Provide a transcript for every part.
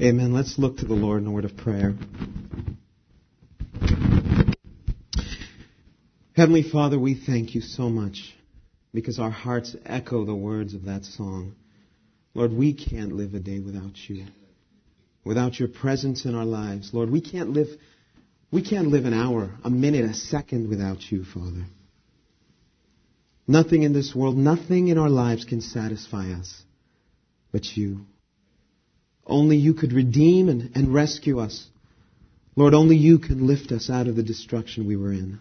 Amen. Let's look to the Lord in a word of prayer. Heavenly Father, we thank you so much because our hearts echo the words of that song. Lord, we can't live a day without you. Without your presence in our lives. Lord, we can't live we can't live an hour, a minute, a second without you, Father. Nothing in this world, nothing in our lives can satisfy us but you. Only you could redeem and, and rescue us. Lord, only you can lift us out of the destruction we were in.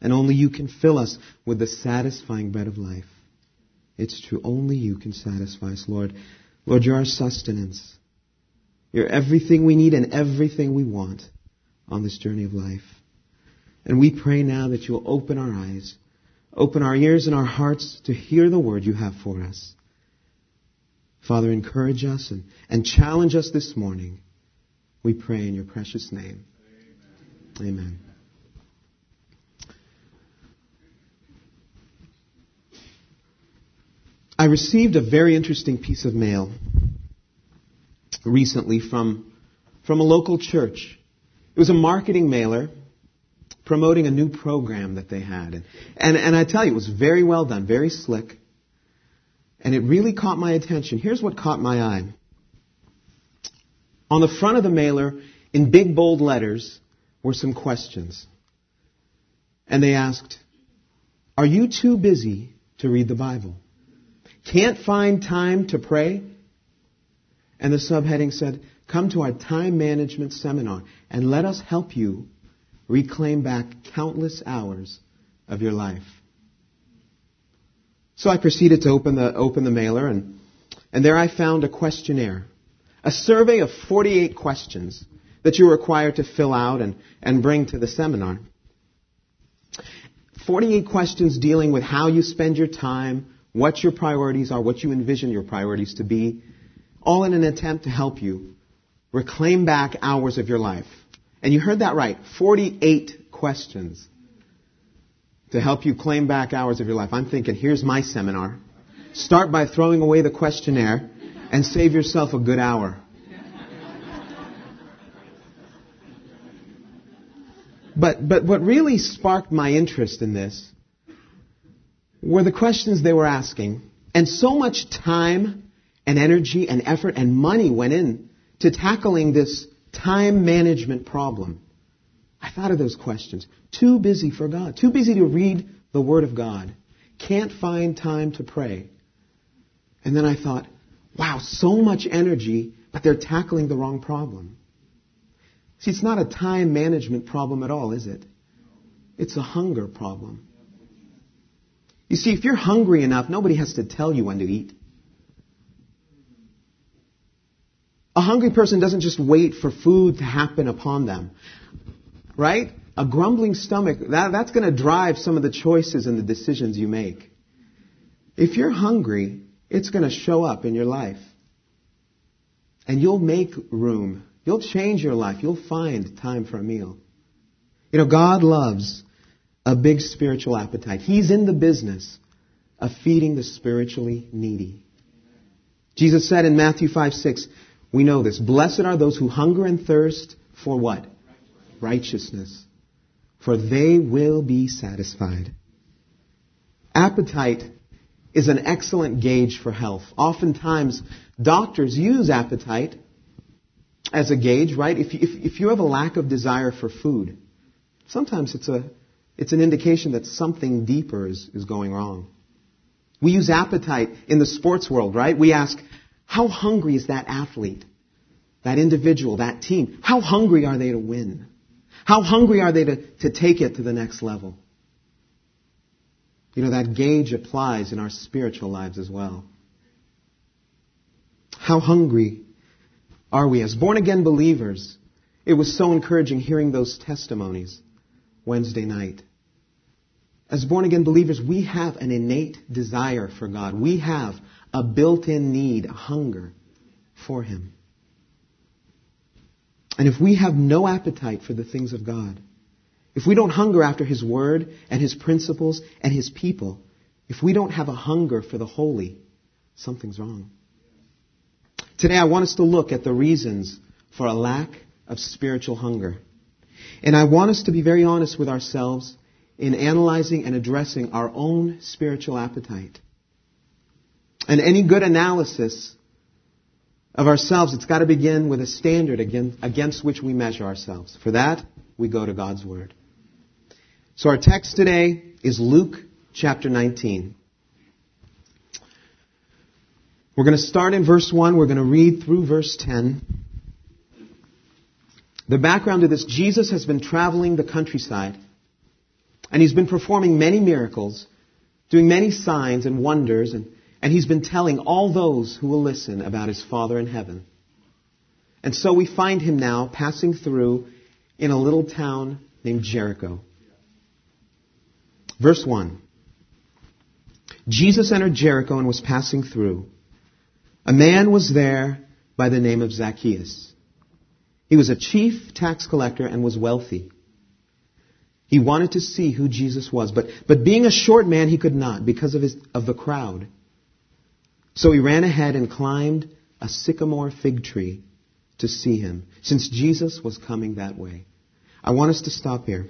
And only you can fill us with the satisfying bread of life. It's true. Only you can satisfy us, Lord. Lord, you're our sustenance. You're everything we need and everything we want on this journey of life. And we pray now that you'll open our eyes, open our ears and our hearts to hear the word you have for us. Father, encourage us and, and challenge us this morning. We pray in your precious name. Amen. Amen. I received a very interesting piece of mail recently from, from a local church. It was a marketing mailer promoting a new program that they had. And, and, and I tell you, it was very well done, very slick. And it really caught my attention. Here's what caught my eye. On the front of the mailer, in big bold letters, were some questions. And they asked, Are you too busy to read the Bible? Can't find time to pray? And the subheading said, Come to our time management seminar and let us help you reclaim back countless hours of your life. So I proceeded to open the, open the mailer and, and there I found a questionnaire, a survey of 48 questions that you were required to fill out and, and bring to the seminar. 48 questions dealing with how you spend your time, what your priorities are, what you envision your priorities to be, all in an attempt to help you reclaim back hours of your life. And you heard that right 48 questions to help you claim back hours of your life. I'm thinking, here's my seminar. Start by throwing away the questionnaire and save yourself a good hour. But, but what really sparked my interest in this were the questions they were asking. And so much time and energy and effort and money went in to tackling this time management problem. I thought of those questions. Too busy for God. Too busy to read the Word of God. Can't find time to pray. And then I thought, wow, so much energy, but they're tackling the wrong problem. See, it's not a time management problem at all, is it? It's a hunger problem. You see, if you're hungry enough, nobody has to tell you when to eat. A hungry person doesn't just wait for food to happen upon them. Right? A grumbling stomach, that, that's going to drive some of the choices and the decisions you make. If you're hungry, it's going to show up in your life. And you'll make room. You'll change your life. You'll find time for a meal. You know, God loves a big spiritual appetite. He's in the business of feeding the spiritually needy. Jesus said in Matthew 5 6, we know this. Blessed are those who hunger and thirst for what? Righteousness. For they will be satisfied. Appetite is an excellent gauge for health. Oftentimes, doctors use appetite as a gauge, right? If you, if, if you have a lack of desire for food, sometimes it's a it's an indication that something deeper is, is going wrong. We use appetite in the sports world, right? We ask, how hungry is that athlete, that individual, that team? How hungry are they to win? How hungry are they to, to take it to the next level? You know, that gauge applies in our spiritual lives as well. How hungry are we as born again believers? It was so encouraging hearing those testimonies Wednesday night. As born again believers, we have an innate desire for God. We have a built in need, a hunger for Him. And if we have no appetite for the things of God, if we don't hunger after His Word and His principles and His people, if we don't have a hunger for the holy, something's wrong. Today I want us to look at the reasons for a lack of spiritual hunger. And I want us to be very honest with ourselves in analyzing and addressing our own spiritual appetite. And any good analysis of ourselves, it's got to begin with a standard against which we measure ourselves. For that, we go to God's Word. So our text today is Luke chapter 19. We're going to start in verse 1. We're going to read through verse 10. The background to this, Jesus has been traveling the countryside and he's been performing many miracles, doing many signs and wonders, and, and he's been telling all those who will listen about his Father in heaven. And so we find him now passing through in a little town named Jericho. Verse 1. Jesus entered Jericho and was passing through. A man was there by the name of Zacchaeus. He was a chief tax collector and was wealthy. He wanted to see who Jesus was, but, but being a short man, he could not because of, his, of the crowd. So he ran ahead and climbed a sycamore fig tree to see him, since Jesus was coming that way. I want us to stop here.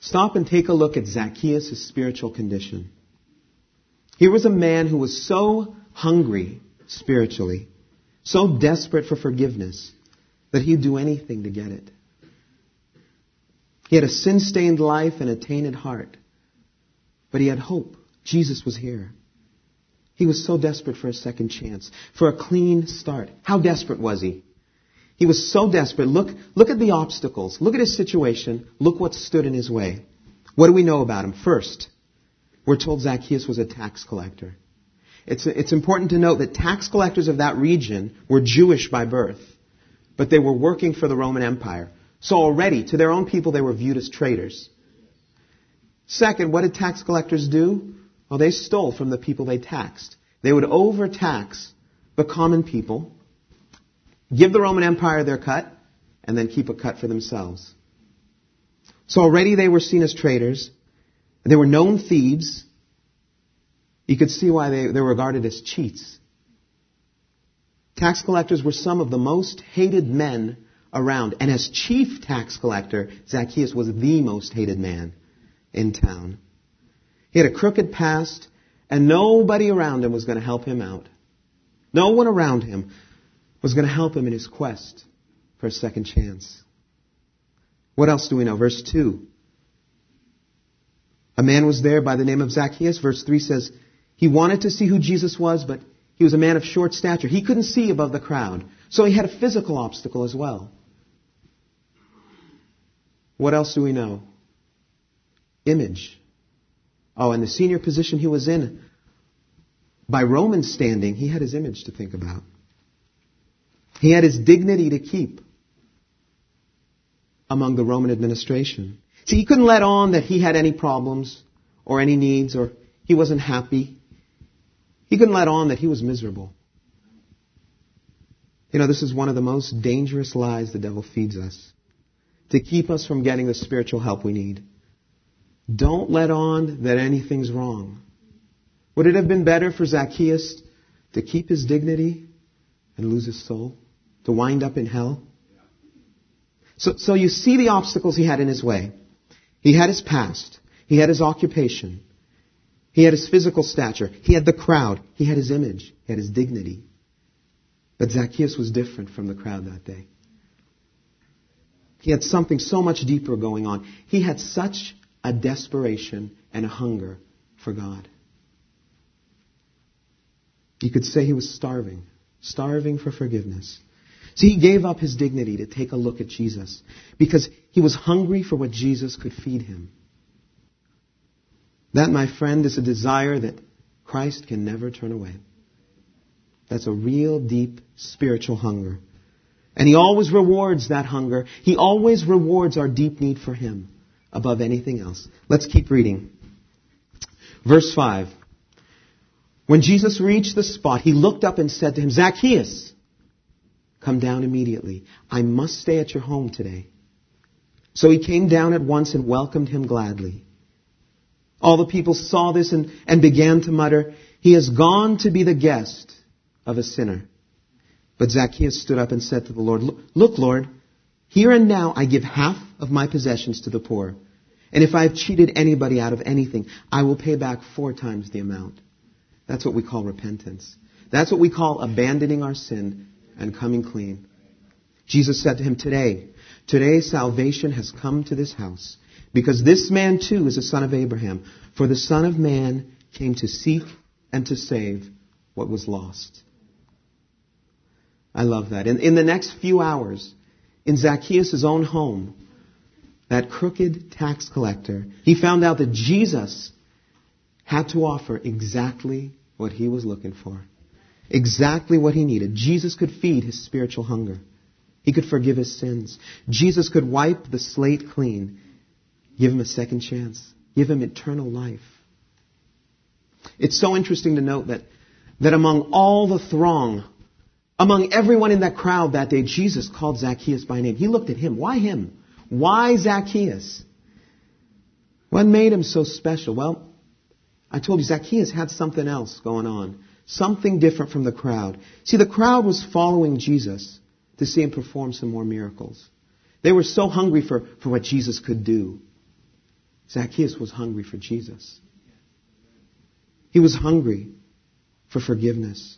Stop and take a look at Zacchaeus' spiritual condition. Here was a man who was so hungry spiritually, so desperate for forgiveness, that he'd do anything to get it. He had a sin stained life and a tainted heart. But he had hope. Jesus was here. He was so desperate for a second chance, for a clean start. How desperate was he? He was so desperate. Look, look at the obstacles. Look at his situation. Look what stood in his way. What do we know about him? First, we're told Zacchaeus was a tax collector. It's, it's important to note that tax collectors of that region were Jewish by birth, but they were working for the Roman Empire. So already, to their own people, they were viewed as traitors. Second, what did tax collectors do? Well, they stole from the people they taxed. They would overtax the common people, give the Roman Empire their cut, and then keep a cut for themselves. So already they were seen as traitors. They were known thieves. You could see why they, they were regarded as cheats. Tax collectors were some of the most hated men around. And as chief tax collector, Zacchaeus was the most hated man in town. He had a crooked past, and nobody around him was going to help him out. No one around him was going to help him in his quest for a second chance. What else do we know? Verse 2. A man was there by the name of Zacchaeus. Verse 3 says, he wanted to see who Jesus was, but he was a man of short stature. He couldn't see above the crowd. So he had a physical obstacle as well. What else do we know? Image. Oh, and the senior position he was in, by Roman standing, he had his image to think about. He had his dignity to keep among the Roman administration. See, he couldn't let on that he had any problems or any needs or he wasn't happy. He couldn't let on that he was miserable. You know, this is one of the most dangerous lies the devil feeds us to keep us from getting the spiritual help we need. Don't let on that anything's wrong. Would it have been better for Zacchaeus to keep his dignity and lose his soul? To wind up in hell? So, so you see the obstacles he had in his way. He had his past. He had his occupation. He had his physical stature. He had the crowd. He had his image. He had his dignity. But Zacchaeus was different from the crowd that day. He had something so much deeper going on. He had such a desperation and a hunger for God. You could say he was starving, starving for forgiveness. See, he gave up his dignity to take a look at Jesus because he was hungry for what Jesus could feed him. That, my friend, is a desire that Christ can never turn away. That's a real deep spiritual hunger. And He always rewards that hunger. He always rewards our deep need for Him above anything else. Let's keep reading. Verse 5. When Jesus reached the spot, He looked up and said to him, Zacchaeus, come down immediately. I must stay at your home today. So he came down at once and welcomed him gladly. All the people saw this and, and began to mutter, He has gone to be the guest of a sinner. But Zacchaeus stood up and said to the Lord, Look, Lord, here and now I give half of my possessions to the poor. And if I have cheated anybody out of anything, I will pay back four times the amount. That's what we call repentance. That's what we call abandoning our sin and coming clean. Jesus said to him, Today, today salvation has come to this house, because this man too is a son of Abraham. For the Son of Man came to seek and to save what was lost. I love that. In, in the next few hours, in Zacchaeus' own home, that crooked tax collector, he found out that Jesus had to offer exactly what he was looking for. Exactly what he needed. Jesus could feed his spiritual hunger. He could forgive his sins. Jesus could wipe the slate clean, give him a second chance, give him eternal life. It's so interesting to note that, that among all the throng, among everyone in that crowd that day, Jesus called Zacchaeus by name. He looked at him. Why him? Why Zacchaeus? What made him so special? Well, I told you Zacchaeus had something else going on. Something different from the crowd. See, the crowd was following Jesus to see him perform some more miracles. They were so hungry for, for what Jesus could do. Zacchaeus was hungry for Jesus. He was hungry for forgiveness.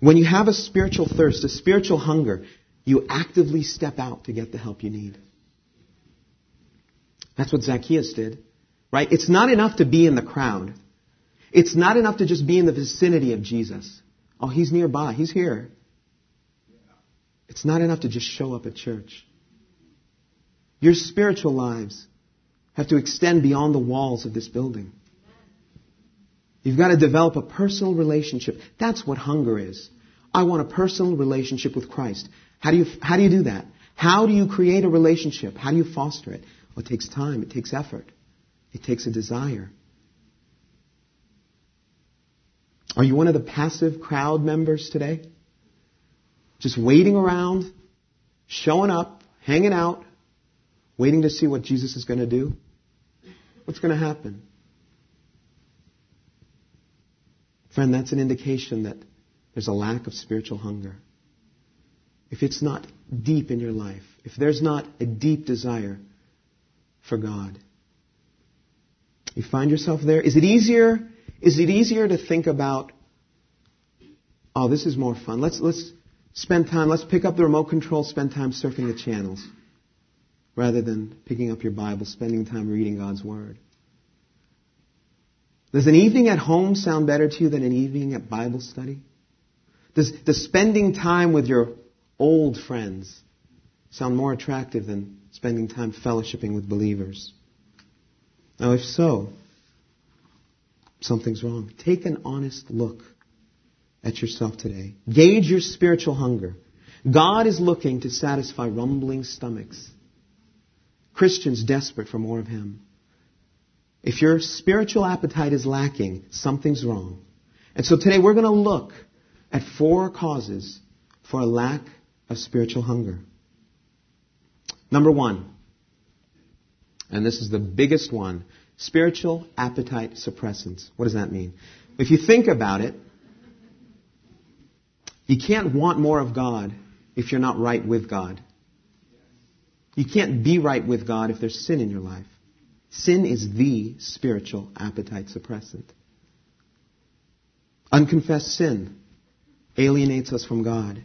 When you have a spiritual thirst, a spiritual hunger, you actively step out to get the help you need. That's what Zacchaeus did, right? It's not enough to be in the crowd. It's not enough to just be in the vicinity of Jesus. Oh, he's nearby. He's here. It's not enough to just show up at church. Your spiritual lives have to extend beyond the walls of this building. You've got to develop a personal relationship. That's what hunger is. I want a personal relationship with Christ. How do you, how do, you do that? How do you create a relationship? How do you foster it? Well, it takes time. It takes effort. It takes a desire. Are you one of the passive crowd members today? Just waiting around, showing up, hanging out, waiting to see what Jesus is going to do? What's going to happen? Friend, that's an indication that there's a lack of spiritual hunger. If it's not deep in your life, if there's not a deep desire for God, you find yourself there. Is it easier is it easier to think about, oh, this is more fun. Let's, let's spend time, let's pick up the remote control, spend time surfing the channels, rather than picking up your Bible, spending time reading God's Word? Does an evening at home sound better to you than an evening at Bible study? Does, does spending time with your old friends sound more attractive than spending time fellowshipping with believers? Now, if so, something's wrong. Take an honest look at yourself today. Gauge your spiritual hunger. God is looking to satisfy rumbling stomachs. Christians desperate for more of Him. If your spiritual appetite is lacking, something's wrong. And so today we're going to look at four causes for a lack of spiritual hunger. Number one, and this is the biggest one, Spiritual appetite suppressants. What does that mean? If you think about it, you can't want more of God if you're not right with God. You can't be right with God if there's sin in your life. Sin is the spiritual appetite suppressant. Unconfessed sin alienates us from God.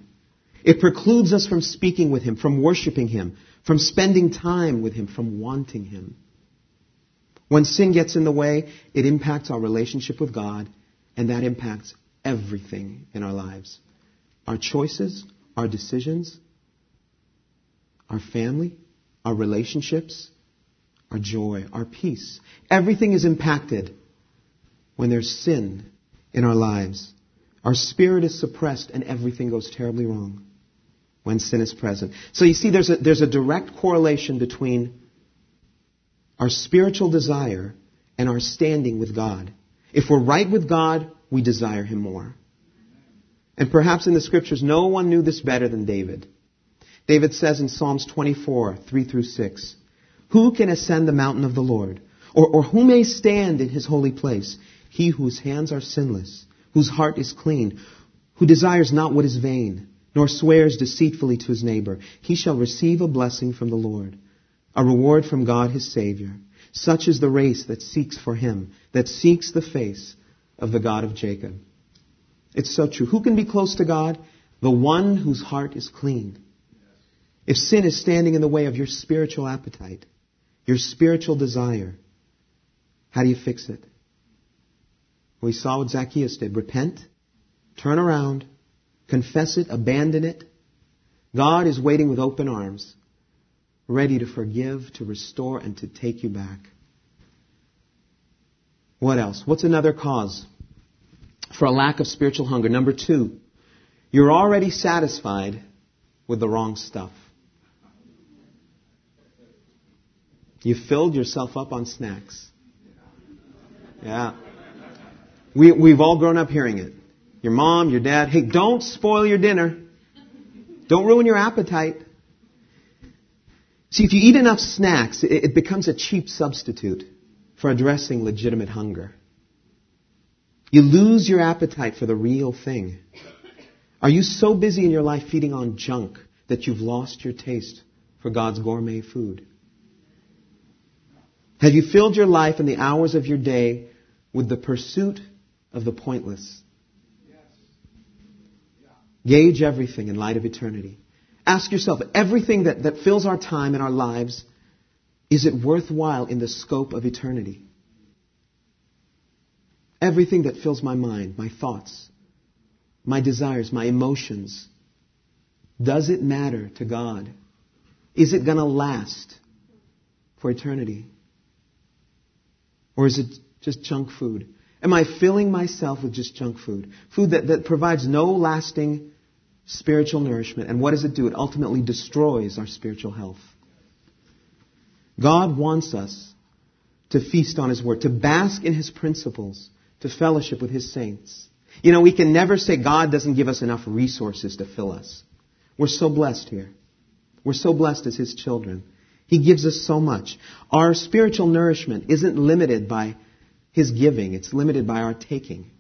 It precludes us from speaking with Him, from worshiping Him, from spending time with Him, from wanting Him. When sin gets in the way, it impacts our relationship with God, and that impacts everything in our lives. Our choices, our decisions, our family, our relationships, our joy, our peace. Everything is impacted when there's sin in our lives. Our spirit is suppressed and everything goes terribly wrong when sin is present. So you see, there's a, there's a direct correlation between our spiritual desire, and our standing with God. If we're right with God, we desire Him more. And perhaps in the scriptures, no one knew this better than David. David says in Psalms 24, 3 through 6, Who can ascend the mountain of the Lord? Or, or who may stand in His holy place? He whose hands are sinless, whose heart is clean, who desires not what is vain, nor swears deceitfully to his neighbor, he shall receive a blessing from the Lord, a reward from God his Savior. Such is the race that seeks for him, that seeks the face of the God of Jacob. It's so true. Who can be close to God? The one whose heart is clean. If sin is standing in the way of your spiritual appetite, your spiritual desire, how do you fix it? We saw what Zacchaeus did. Repent, turn around, confess it, abandon it. God is waiting with open arms, ready to forgive, to restore, and to take you back. What else? What's another cause for a lack of spiritual hunger? Number two, you're already satisfied with the wrong stuff. You filled yourself up on snacks. Yeah. We, we've all grown up hearing it. Your mom, your dad, hey, don't spoil your dinner. Don't ruin your appetite. See, if you eat enough snacks, it, becomes a cheap substitute for addressing legitimate hunger. You lose your appetite for the real thing. Are you so busy in your life feeding on junk that you've lost your taste for God's gourmet food? Have you filled your life and the hours of your day with the pursuit of the pointless. Gauge everything in light of eternity. Ask yourself, everything that, that fills our time and our lives, is it worthwhile in the scope of eternity? Everything that fills my mind, my thoughts, my desires, my emotions, does it matter to God? Is it going to last for eternity? Or is it just junk food? Am I filling myself with just junk food? Food that, that provides no lasting spiritual nourishment. And what does it do? It ultimately destroys our spiritual health. God wants us to feast on His Word, to bask in His principles, to fellowship with His saints. You know, we can never say God doesn't give us enough resources to fill us. We're so blessed here. We're so blessed as His children. He gives us so much. Our spiritual nourishment isn't limited by his giving, it's limited by our taking.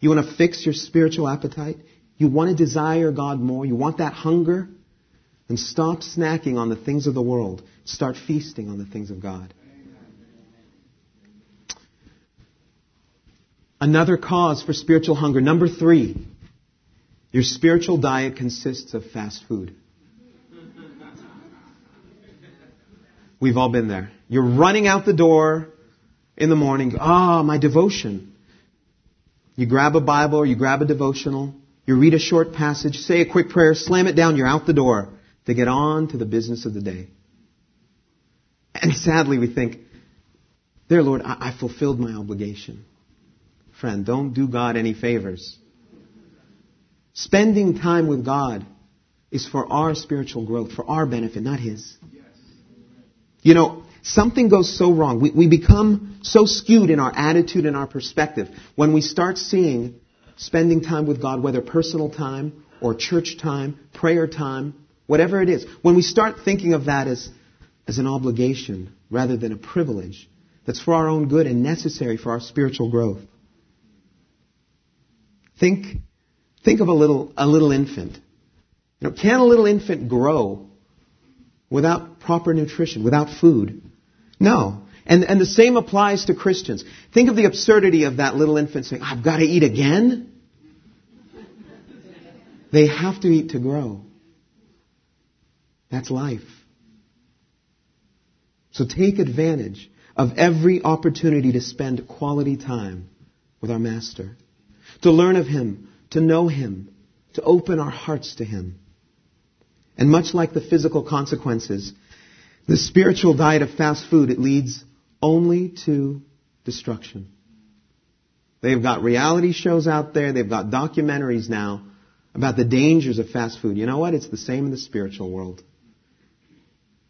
You want to fix your spiritual appetite? You want to desire God more? You want that hunger? Then stop snacking on the things of the world. Start feasting on the things of God. Another cause for spiritual hunger. Number three, your spiritual diet consists of fast food. We've all been there. You're running out the door in the morning. Ah, oh, my devotion. You grab a Bible or you grab a devotional. You read a short passage, say a quick prayer, slam it down, you're out the door to get on to the business of the day. And sadly, we think, there, Lord, I, I fulfilled my obligation. Friend, don't do God any favors. Spending time with God is for our spiritual growth, for our benefit, not His. You know, something goes so wrong. We, we become so skewed in our attitude and our perspective when we start seeing spending time with God, whether personal time or church time, prayer time, whatever it is. When we start thinking of that as, as an obligation rather than a privilege that's for our own good and necessary for our spiritual growth. Think, think of a little, a little infant. You know, can a little infant grow without proper nutrition, without food. No. And, and the same applies to Christians. Think of the absurdity of that little infant saying, I've got to eat again. They have to eat to grow. That's life. So take advantage of every opportunity to spend quality time with our Master, to learn of Him, to know Him, to open our hearts to Him. And much like the physical consequences, the spiritual diet of fast food, it leads only to destruction. They've got reality shows out there, they've got documentaries now about the dangers of fast food. You know what? It's the same in the spiritual world.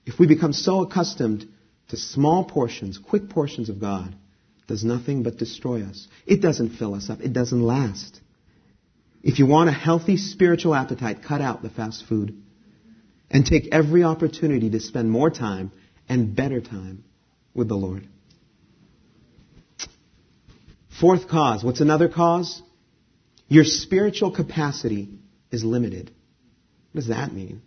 If we become so accustomed to small portions, quick portions of God, does nothing but destroy us. It doesn't fill us up. It doesn't last. If you want a healthy spiritual appetite, cut out the fast food and take every opportunity to spend more time and better time with the Lord. Fourth cause. What's another cause? Your spiritual capacity is limited. What does that mean?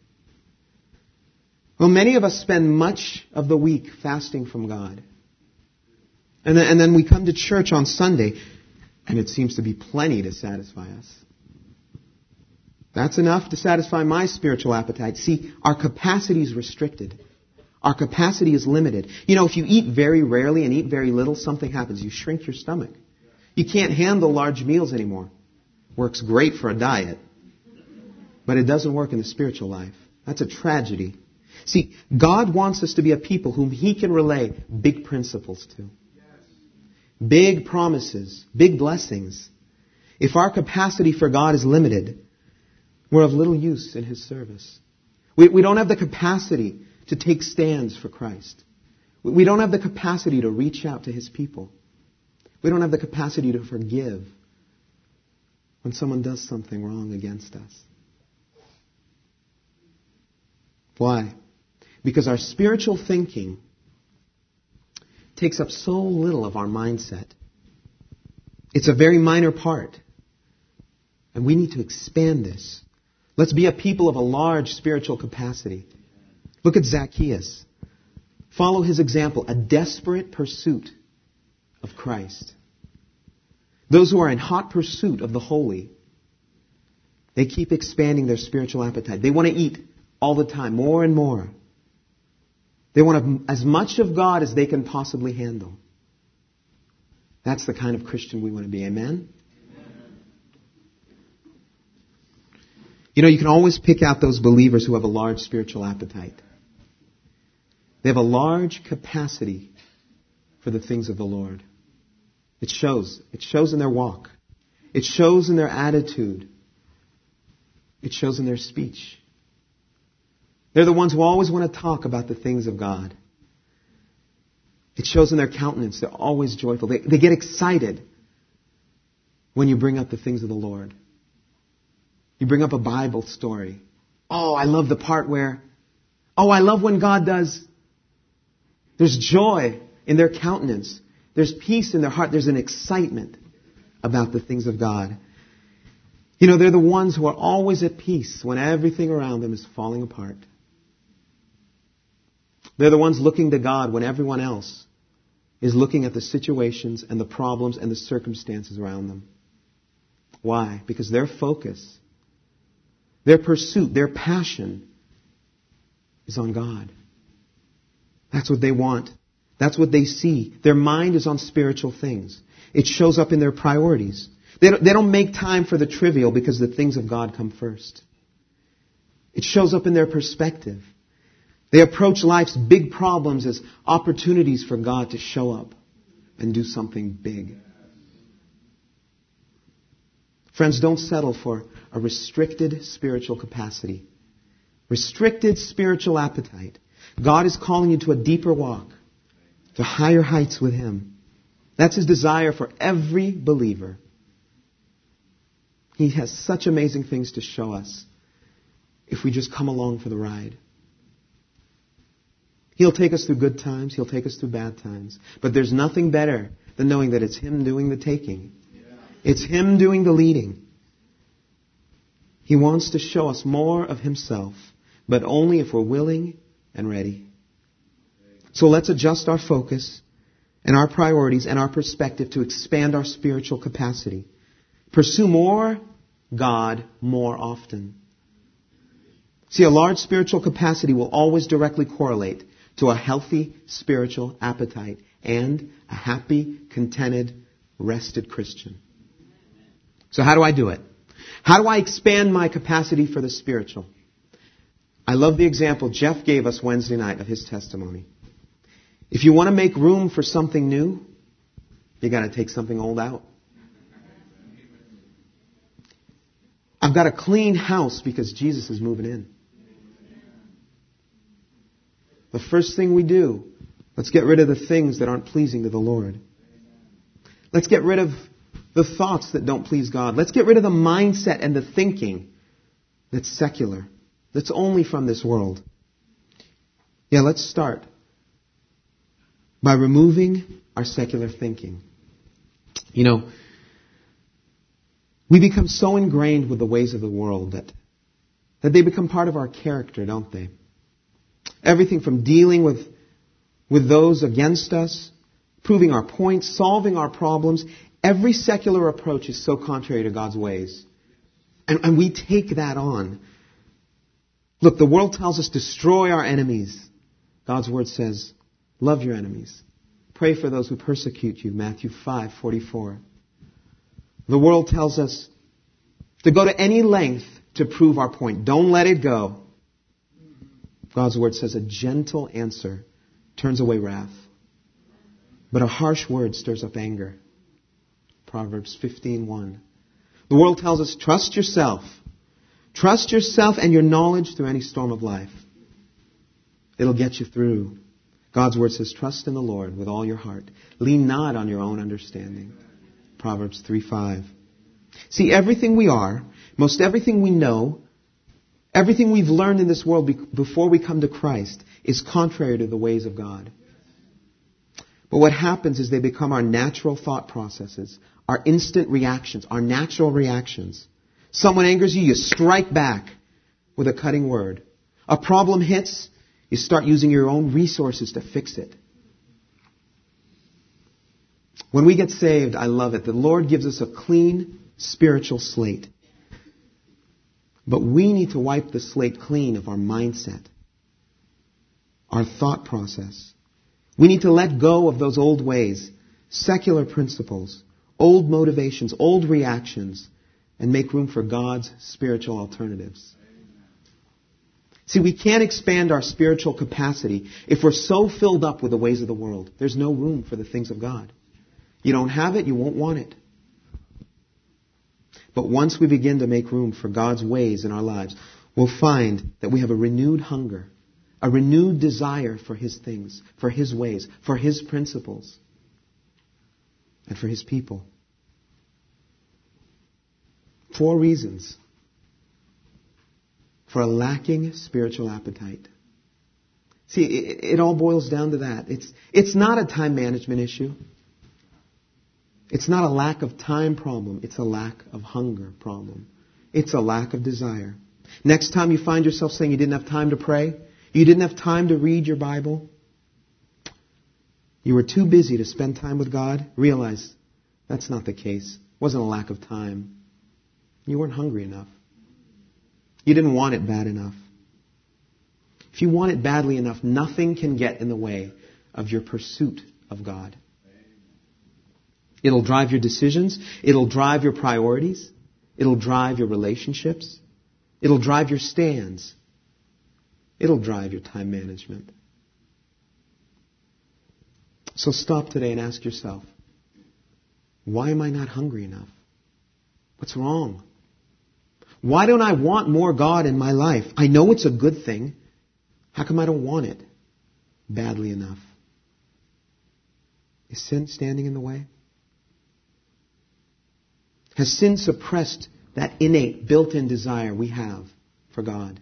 Well, many of us spend much of the week fasting from God. And then, and then we come to church on Sunday, and it seems to be plenty to satisfy us. That's enough to satisfy my spiritual appetite. See, our capacity is restricted. Our capacity is limited. You know, if you eat very rarely and eat very little, something happens. You shrink your stomach. You can't handle large meals anymore. Works great for a diet, but it doesn't work in the spiritual life. That's a tragedy. See, God wants us to be a people whom He can relay big principles to. Big promises, big blessings. If our capacity for God is limited, we're of little use in His service. We, we don't have the capacity to take stands for Christ. We don't have the capacity to reach out to His people. We don't have the capacity to forgive when someone does something wrong against us. Why? Because our spiritual thinking takes up so little of our mindset. It's a very minor part. And we need to expand this. Let's be a people of a large spiritual capacity. Look at Zacchaeus. Follow his example, a desperate pursuit of Christ. Those who are in hot pursuit of the holy, they keep expanding their spiritual appetite. They want to eat all the time, more and more. They want as much of God as they can possibly handle. That's the kind of Christian we want to be. Amen? You know, you can always pick out those believers who have a large spiritual appetite. They have a large capacity for the things of the Lord. It shows. It shows in their walk. It shows in their attitude. It shows in their speech. They're the ones who always want to talk about the things of God. It shows in their countenance. They're always joyful. They, they get excited when you bring up the things of the Lord. You bring up a Bible story. Oh, I love the part where, oh, I love when God does. There's joy in their countenance. There's peace in their heart. There's an excitement about the things of God. You know, they're the ones who are always at peace when everything around them is falling apart. They're the ones looking to God when everyone else is looking at the situations and the problems and the circumstances around them. Why? Because their focus, their pursuit, their passion is on God. That's what they want. That's what they see. Their mind is on spiritual things. It shows up in their priorities. They don't, they don't make time for the trivial because the things of God come first. It shows up in their perspective. They approach life's big problems as opportunities for God to show up and do something big. Friends, don't settle for a restricted spiritual capacity, restricted spiritual appetite. God is calling you to a deeper walk, to higher heights with Him. That's His desire for every believer. He has such amazing things to show us if we just come along for the ride. He'll take us through good times. He'll take us through bad times. But there's nothing better than knowing that it's Him doing the taking. It's Him doing the leading. He wants to show us more of Himself, but only if we're willing and ready. So let's adjust our focus and our priorities and our perspective to expand our spiritual capacity. Pursue more God more often. See, a large spiritual capacity will always directly correlate to a healthy spiritual appetite and a happy, contented, rested Christian. So how do I do it? How do I expand my capacity for the spiritual? I love the example Jeff gave us Wednesday night of his testimony. If you want to make room for something new, you got to take something old out. I've got a clean house because Jesus is moving in. The first thing we do, let's get rid of the things that aren't pleasing to the Lord. Let's get rid of the thoughts that don't please God. Let's get rid of the mindset and the thinking that's secular, that's only from this world. Yeah, let's start by removing our secular thinking. You know, We become so ingrained with the ways of the world that, that they become part of our character, don't they? Everything from dealing with, with those against us, proving our points, solving our problems, every secular approach is so contrary to God's ways. And, and we take that on. Look, the world tells us destroy our enemies. God's word says, love your enemies. Pray for those who persecute you, Matthew 5, 44. The world tells us to go to any length to prove our point. Don't let it go. God's word says a gentle answer turns away wrath, but a harsh word stirs up anger. Proverbs 15:1. The world tells us trust yourself. Trust yourself and your knowledge through any storm of life. It'll get you through. God's word says, trust in the Lord with all your heart. Lean not on your own understanding. Proverbs 3:5. See, everything we are, most everything we know, everything we've learned in this world be- before we come to Christ is contrary to the ways of God. But what happens is they become our natural thought processes, our instant reactions, our natural reactions. Someone angers you, you strike back with a cutting word. A problem hits, you start using your own resources to fix it. When we get saved, I love it. The Lord gives us a clean spiritual slate. But we need to wipe the slate clean of our mindset, our thought process. We need to let go of those old ways, secular principles, old motivations, old reactions, and make room for God's spiritual alternatives. See, we can't expand our spiritual capacity if we're so filled up with the ways of the world. There's no room for the things of God. You don't have it, you won't want it. But once we begin to make room for God's ways in our lives, we'll find that we have a renewed hunger, a renewed desire for His things, for His ways, for His principles, and for His people. Four reasons for a lacking spiritual appetite. See, it, it, all boils down to that. It's, it's not a time management issue. It's not a lack of time problem. It's a lack of hunger problem. It's a lack of desire. Next time you find yourself saying you didn't have time to pray, you didn't have time to read your Bible, you were too busy to spend time with God, realize that's not the case. It wasn't a lack of time. You weren't hungry enough. You didn't want it bad enough. If you want it badly enough, nothing can get in the way of your pursuit of God. It'll drive your decisions. It'll drive your priorities. It'll drive your relationships. It'll drive your stands. It'll drive your time management. So stop today and ask yourself, why am I not hungry enough? What's wrong? Why don't I want more God in my life? I know it's a good thing. How come I don't want it badly enough? Is sin standing in the way? Has sin suppressed that innate, built in desire we have for God?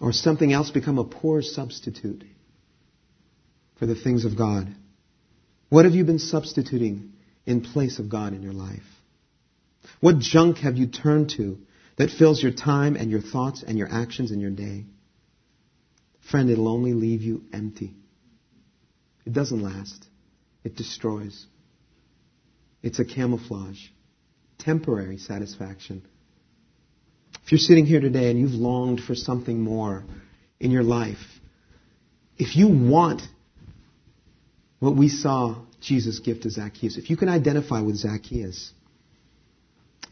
Or something else become a poor substitute for the things of God? What have you been substituting in place of God in your life? What junk have you turned to that fills your time and your thoughts and your actions and your day? Friend, it'll only leave you empty. It doesn't last. It destroys. It's a camouflage. Temporary satisfaction. If you're sitting here today and you've longed for something more in your life, if you want what we saw Jesus give to Zacchaeus, if you can identify with Zacchaeus,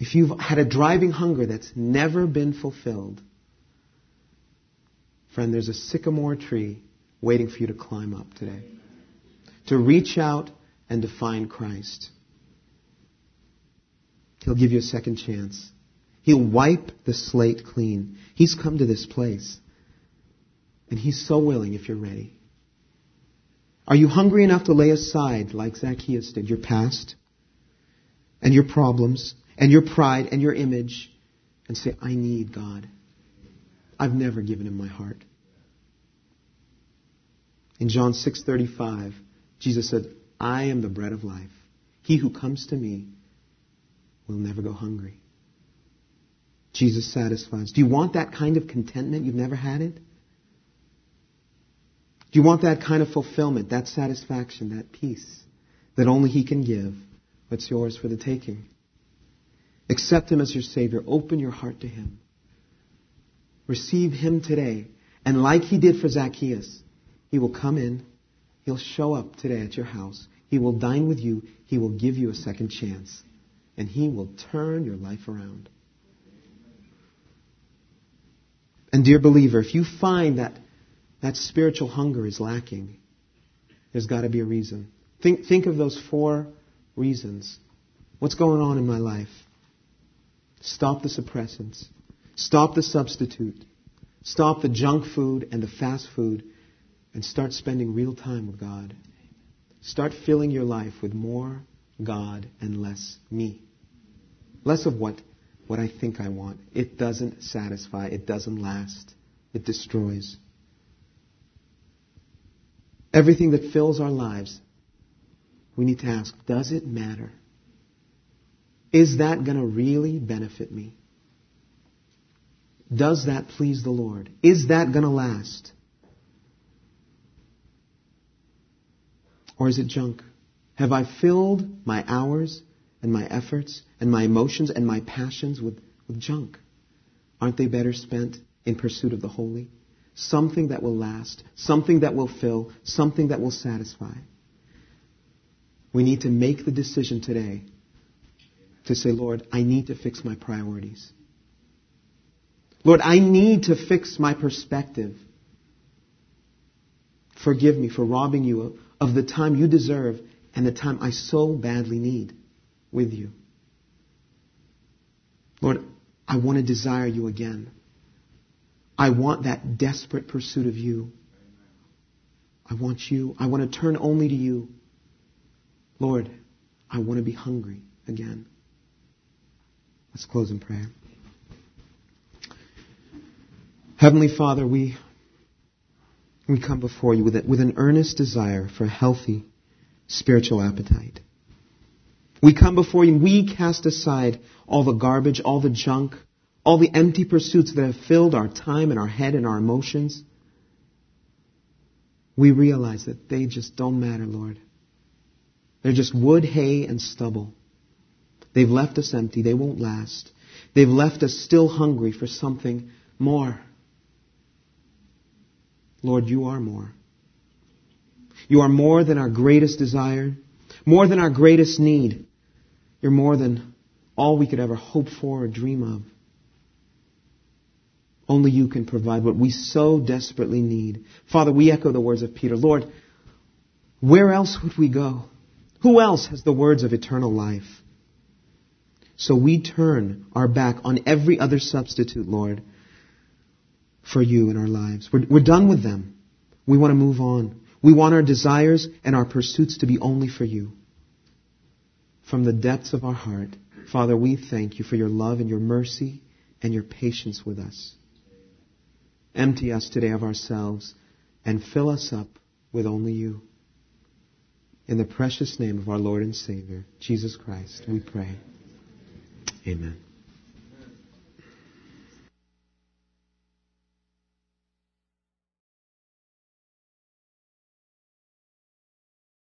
if you've had a driving hunger that's never been fulfilled, friend, there's a sycamore tree waiting for you to climb up today. To reach out and to find Christ. He'll give you a second chance. He'll wipe the slate clean. He's come to this place. And He's so willing if you're ready. Are you hungry enough to lay aside, like Zacchaeus did, your past and your problems and your pride and your image and say, I need God. I've never given him my heart. In John 6:35, Jesus said, "I am the bread of life. He who comes to me we'll never go hungry. Jesus satisfies. Do you want that kind of contentment? You've never had it? Do you want that kind of fulfillment, that satisfaction, that peace that only He can give? What's yours for the taking? Accept Him as your Savior. Open your heart to Him. Receive Him today. And like He did for Zacchaeus, He will come in. He'll show up today at your house. He will dine with you. He will give you a second chance. And He will turn your life around. And dear believer, if you find that that spiritual hunger is lacking, there's got to be a reason. Think, think of those four reasons. What's going on in my life? Stop the suppressants. Stop the substitute. Stop the junk food and the fast food and start spending real time with God. Start filling your life with more God and less me. Less of what, what I think I want. It doesn't satisfy. It doesn't last. It destroys. Everything that fills our lives, we need to ask, does it matter? Is that going to really benefit me? Does that please the Lord? Is that going to last? Or is it junk? Have I filled my hours and my efforts and my emotions and my passions with, with junk? Aren't they better spent in pursuit of the holy? Something that will last, something that will fill, something that will satisfy. We need to make the decision today to say, Lord, I need to fix my priorities. Lord, I need to fix my perspective. Forgive me for robbing you of, the time you deserve and the time I so badly need with you. Lord, I want to desire you again. I want that desperate pursuit of you. I want you. I want to turn only to you. Lord, I want to be hungry again. Let's close in prayer. Heavenly Father, we, we come before you with, a, with an earnest desire for a healthy spiritual appetite. We come before you we cast aside all the garbage, all the junk, all the empty pursuits that have filled our time and our head and our emotions. We realize that they just don't matter, Lord. They're just wood, hay, and stubble. They've left us empty. They won't last. They've left us still hungry for something more. Lord, you are more. You are more than our greatest desire, more than our greatest need. You're more than all we could ever hope for or dream of. Only you can provide what we so desperately need. Father, we echo the words of Peter. Lord, where else would we go? Who else has the words of eternal life? So we turn our back on every other substitute, Lord, for you in our lives. We're, we're done with them. We want to move on. We want our desires and our pursuits to be only for you. From the depths of our heart, Father, we thank you for your love and your mercy and your patience with us. Empty us today of ourselves and fill us up with only you. In the precious name of our Lord and Savior, Jesus Christ, we pray. Amen.